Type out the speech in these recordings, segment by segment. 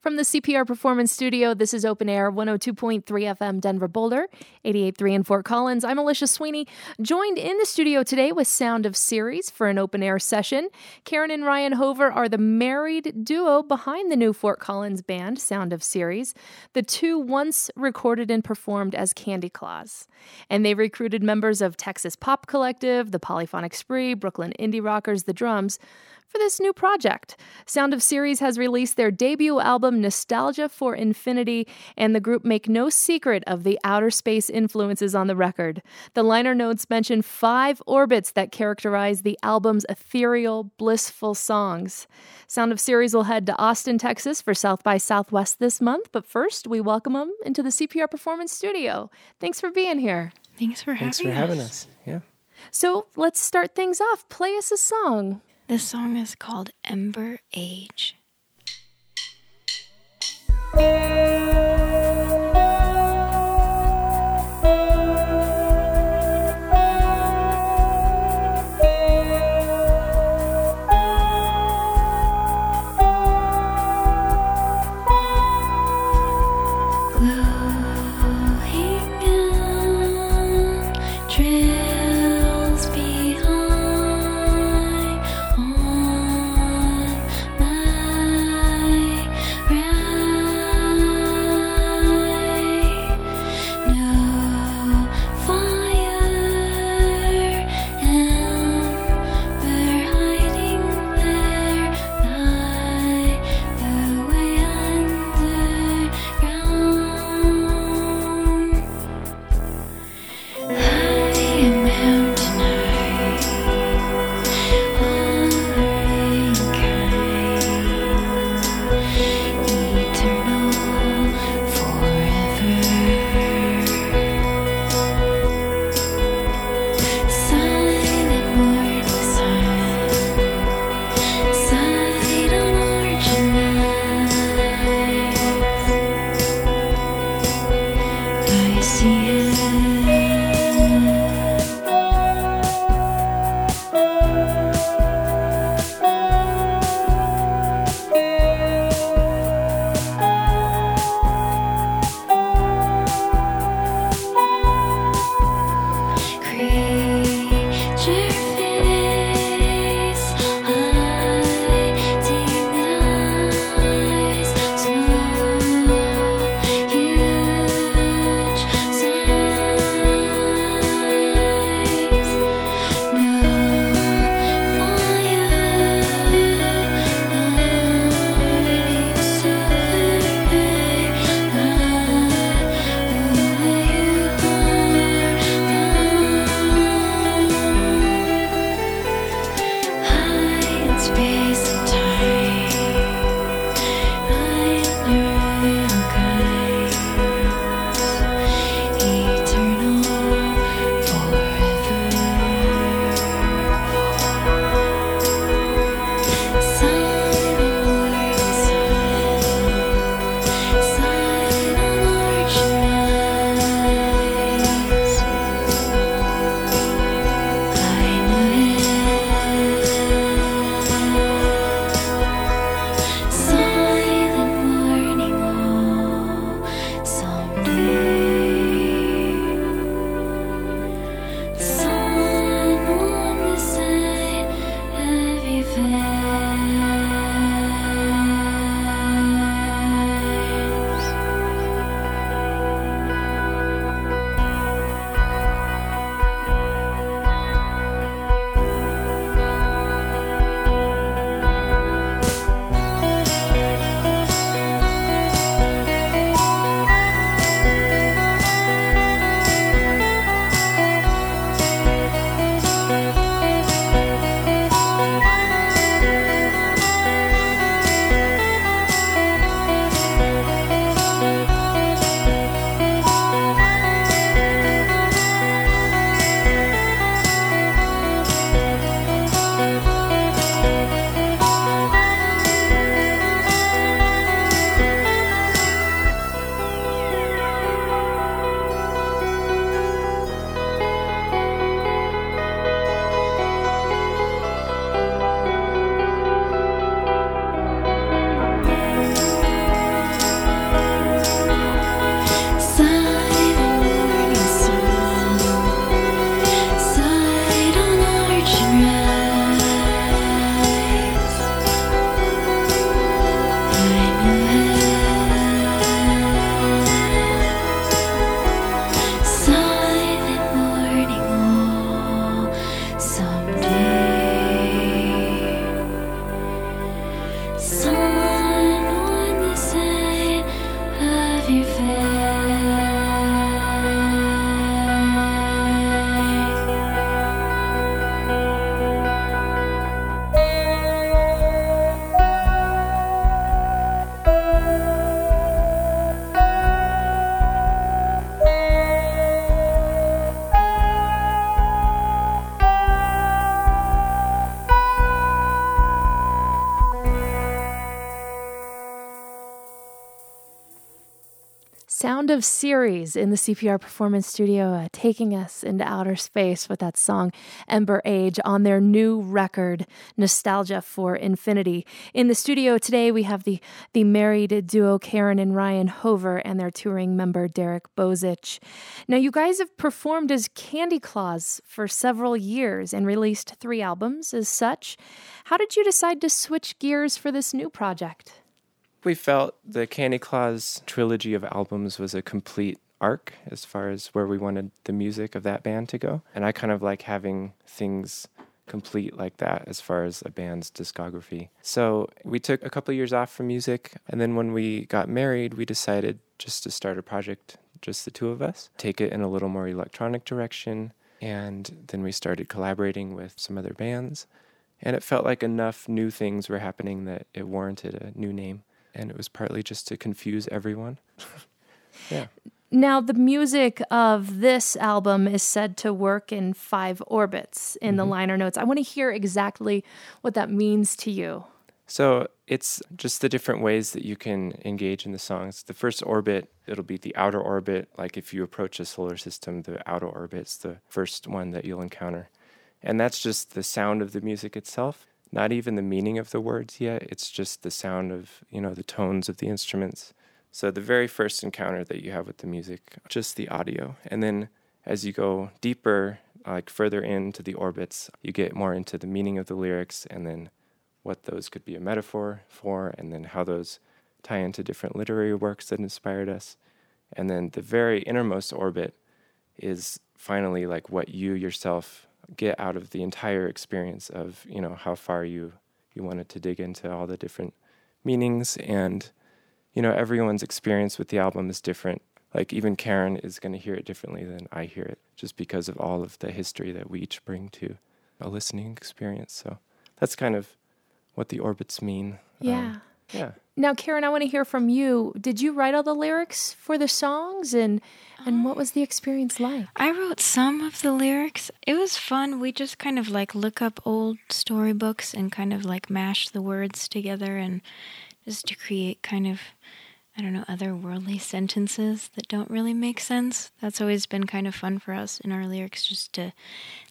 From the CPR Performance Studio, this is Open Air 102.3 FM Denver Boulder, 88.3 in Fort Collins. I'm Alicia Sweeney, joined in the studio today with Sound of Ceres for an open air session. Karen and Ryan Hover are the married duo behind the new Fort Collins band, Sound of Ceres. The two once recorded and performed as Candy Claws, And they recruited members of Texas Pop Collective, the Polyphonic Spree, Brooklyn Indie Rockers, The Drums for this new project. Sound of Ceres has released their debut album, Nostalgia for Infinity, and the group make no secret of the outer space influences on the record. The liner notes mention five orbits that characterize the album's ethereal, blissful songs. Sound of Ceres will head to Austin, Texas for South by Southwest this month, but first we welcome them into the CPR Performance Studio. Thanks for being here. Thanks for having Thanks having for us. having us. Yeah. So let's start things off. Play us a song. This song is called Ember Age. Sound of Ceres in the CPR Performance Studio, uh, taking us into outer space with that song Ember Age on their new record, Nostalgia for Infinity. In the studio today, we have the, the married duo Karen and Ryan Hover and their touring member Derek Bozich. Now, you guys have performed as Candy Claws for several years and released three albums as such. How did you decide to switch gears for this new project? We felt the Candy Claws trilogy of albums was a complete arc as far as where we wanted the music of that band to go. And I kind of like having things complete like that as far as a band's discography. So we took a couple of years off from music. And then when we got married, we decided just to start a project, just the two of us, take it in a little more electronic direction. And then we started collaborating with some other bands. And it felt like enough new things were happening that it warranted a new name and it was partly just to confuse everyone. yeah. Now, the music of this album is said to work in five orbits in the mm-hmm. liner notes. I want to hear exactly what that means to you. So it's just the different ways that you can engage in the songs. The first orbit, it'll be the outer orbit. Like if you approach a solar system, the outer orbit's the first one that you'll encounter. And that's just the sound of the music itself, not even the meaning of the words yet. It's just the sound of, you know, the tones of the instruments. So the very first encounter that you have with the music, just the audio. And then as you go deeper, like further into the orbits, you get more into the meaning of the lyrics and then what those could be a metaphor for, and then how those tie into different literary works that inspired us. And then the very innermost orbit is finally like what you yourself get out of the entire experience of, you know, how far you you wanted to dig into all the different meanings and you know, everyone's experience with the album is different. Like even Karen is going to hear it differently than I hear it just because of all of the history that we each bring to a listening experience. So that's kind of what the orbits mean. Um, Yeah. yeah. Now, Karen, I want to hear from you. Did you write all the lyrics for the songs and and what was the experience like? I wrote some of the lyrics. It was fun. We just kind of like look up old storybooks and kind of like mash the words together and just to create kind of, I don't know, otherworldly sentences that don't really make sense. That's always been kind of fun for us in our lyrics, just to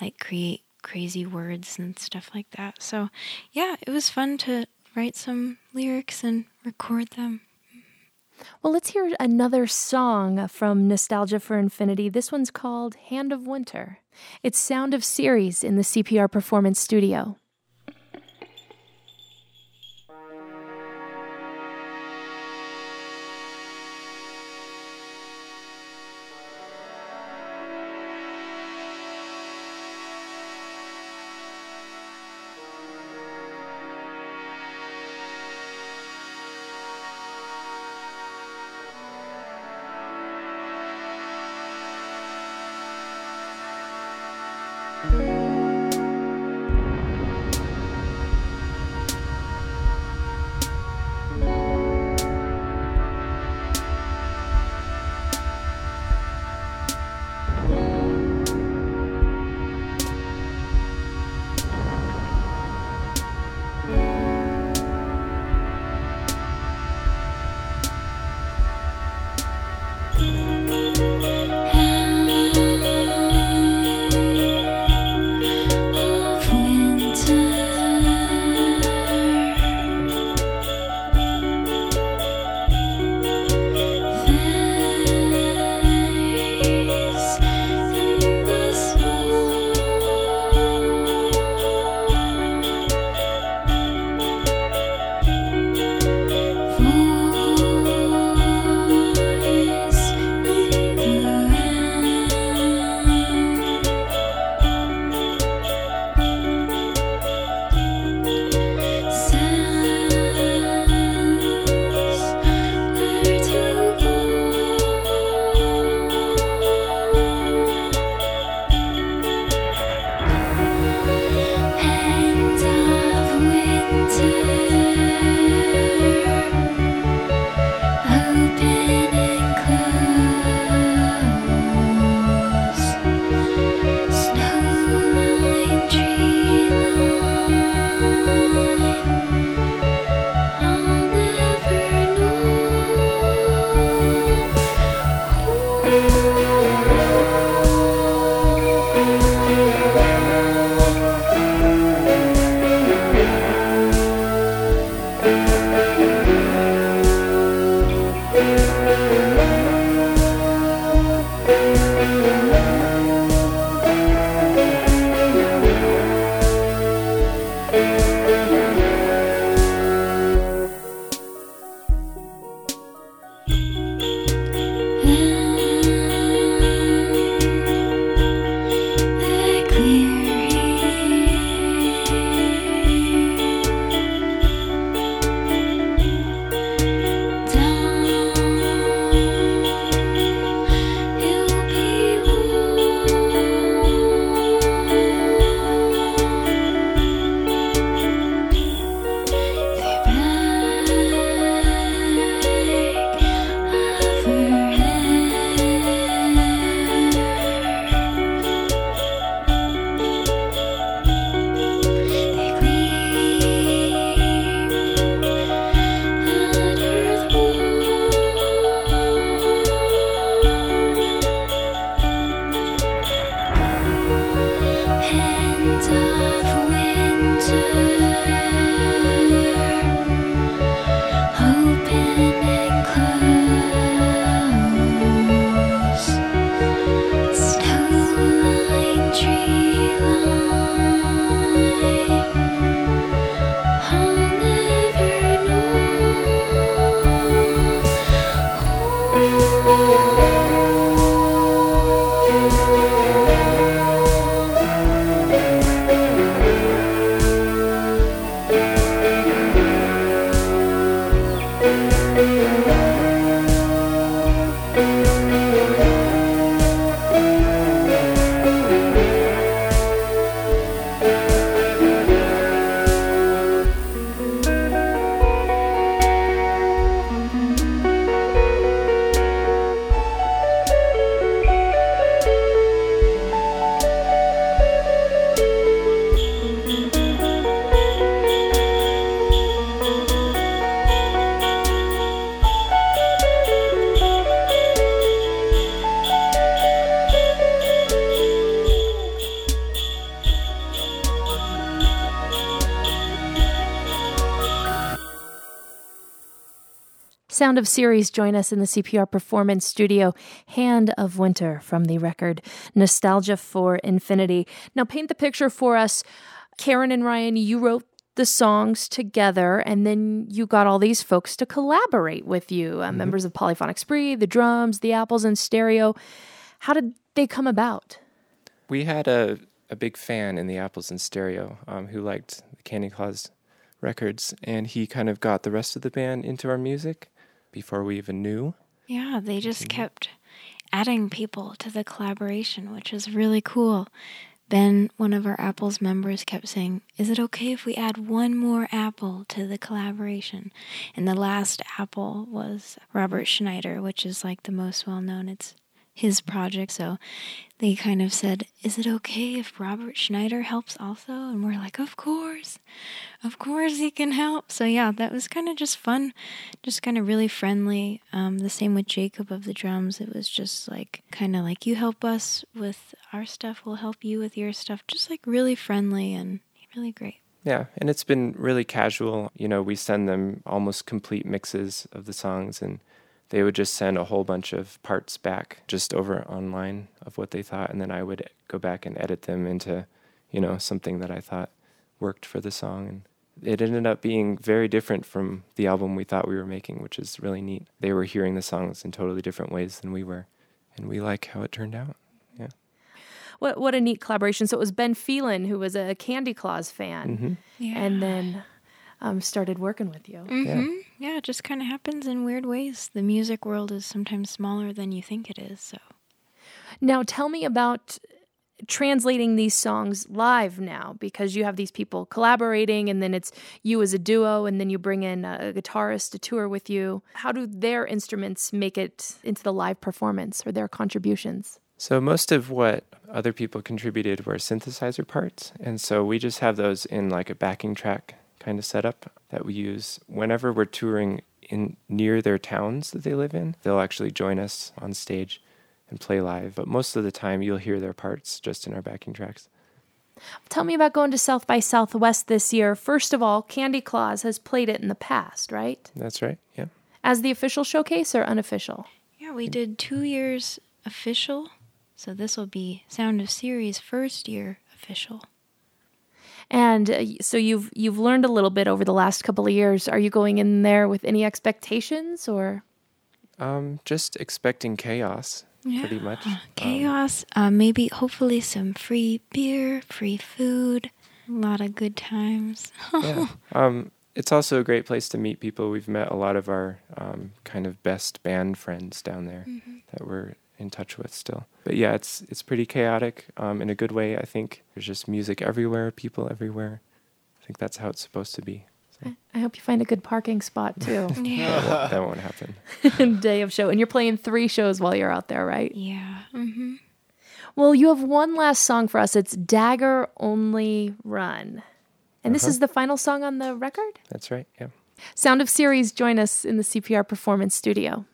like create crazy words and stuff like that. So, yeah, it was fun to write some lyrics and record them. Well, let's hear another song from Nostalgia for Infinity. This one's called Hand of Winter. It's Sound of Ceres in the CPR Performance Studio. Sound of Ceres join us in the CPR Performance Studio, Hand of Winter from the record Nostalgia for Infinity. Now, paint the picture for us. Karen and Ryan, you wrote the songs together, and then you got all these folks to collaborate with you uh, mm-hmm. members of Polyphonic Spree, the drums, the apples, and stereo. How did they come about? We had a, a big fan in the Apples in Stereo um, who liked the Candy Claws records, and he kind of got the rest of the band into our music before we even knew. Yeah, they just kept adding people to the collaboration, which was really cool. Ben, one of our Apple's members, kept saying, Is it okay if we add one more Apple to the collaboration? And the last Apple was Robert Schneider, which is like the most well known. It's his project. So they kind of said, Is it okay if Robert Schneider helps also? And we're like, Of course. Of course he can help. So yeah, that was kind of just fun, just kind of really friendly. Um, the same with Jacob of the drums. It was just like kind of like, You help us with our stuff, we'll help you with your stuff. Just like really friendly and really great. Yeah, and it's been really casual. You know, we send them almost complete mixes of the songs and they would just send a whole bunch of parts back just over online of what they thought and then I would go back and edit them into, you know, something that I thought worked for the song and it ended up being very different from the album we thought we were making, which is really neat. They were hearing the songs in totally different ways than we were, and we like how it turned out. Yeah. What what a neat collaboration! So it was Ben Phelan who was a Candy Claws fan, mm-hmm. yeah. and then um, started working with you. Mm-hmm. Yeah. yeah, it just kind of happens in weird ways. The music world is sometimes smaller than you think it is. So, now tell me about translating these songs live now because you have these people collaborating and then it's you as a duo and then you bring in a guitarist to tour with you how do their instruments make it into the live performance or their contributions so most of what other people contributed were synthesizer parts and so we just have those in like a backing track kind of setup that we use whenever we're touring in near their towns that they live in. They'll actually join us on stage and play live, but most of the time you'll hear their parts just in our backing tracks. Tell me about going to South by Southwest this year. First of all, Candy Claws has played it in the past, right? That's right. Yeah. As the official showcase or unofficial? Yeah, we did 2 years official. So this will be Sound of Ceres first year official. And uh, so you've you've learned a little bit over the last couple of years. Are you going in there with any expectations or? Um, just expecting chaos, yeah. pretty much. Uh, chaos. Um, uh, maybe, hopefully, some free beer, free food, a lot of good times. yeah. Um, it's also a great place to meet people. We've met a lot of our um, kind of best band friends down there mm-hmm. that we're in touch with still. But yeah, it's it's pretty chaotic um, in a good way. I think there's just music everywhere, people everywhere. I think that's how it's supposed to be. So. I hope you find a good parking spot too. yeah, that won't, that won't happen. Day of show, and you're playing three shows while you're out there, right? Yeah. Mm-hmm. Well, you have one last song for us. It's "Dagger Only Run," and uh-huh. this is the final song on the record. That's right. Yeah. Sound of Ceres join us in the CPR Performance Studio.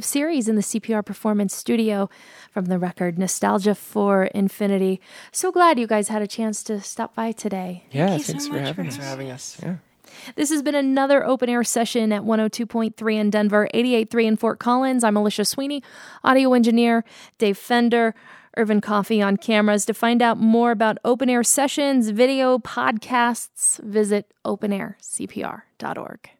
Of Ceres in the CPR Performance Studio from the record Nostalgia for Infinity. So glad you guys had a chance to stop by today. Yeah, you so thanks for having for us. for having us. Yeah. This has been another open air session at 102.3 in Denver, 88.3 in Fort Collins. I'm Alicia Sweeney, audio engineer, Dave Fender, Irvin Coffee on cameras. To find out more about open air sessions, video, podcasts, visit openaircpr.org.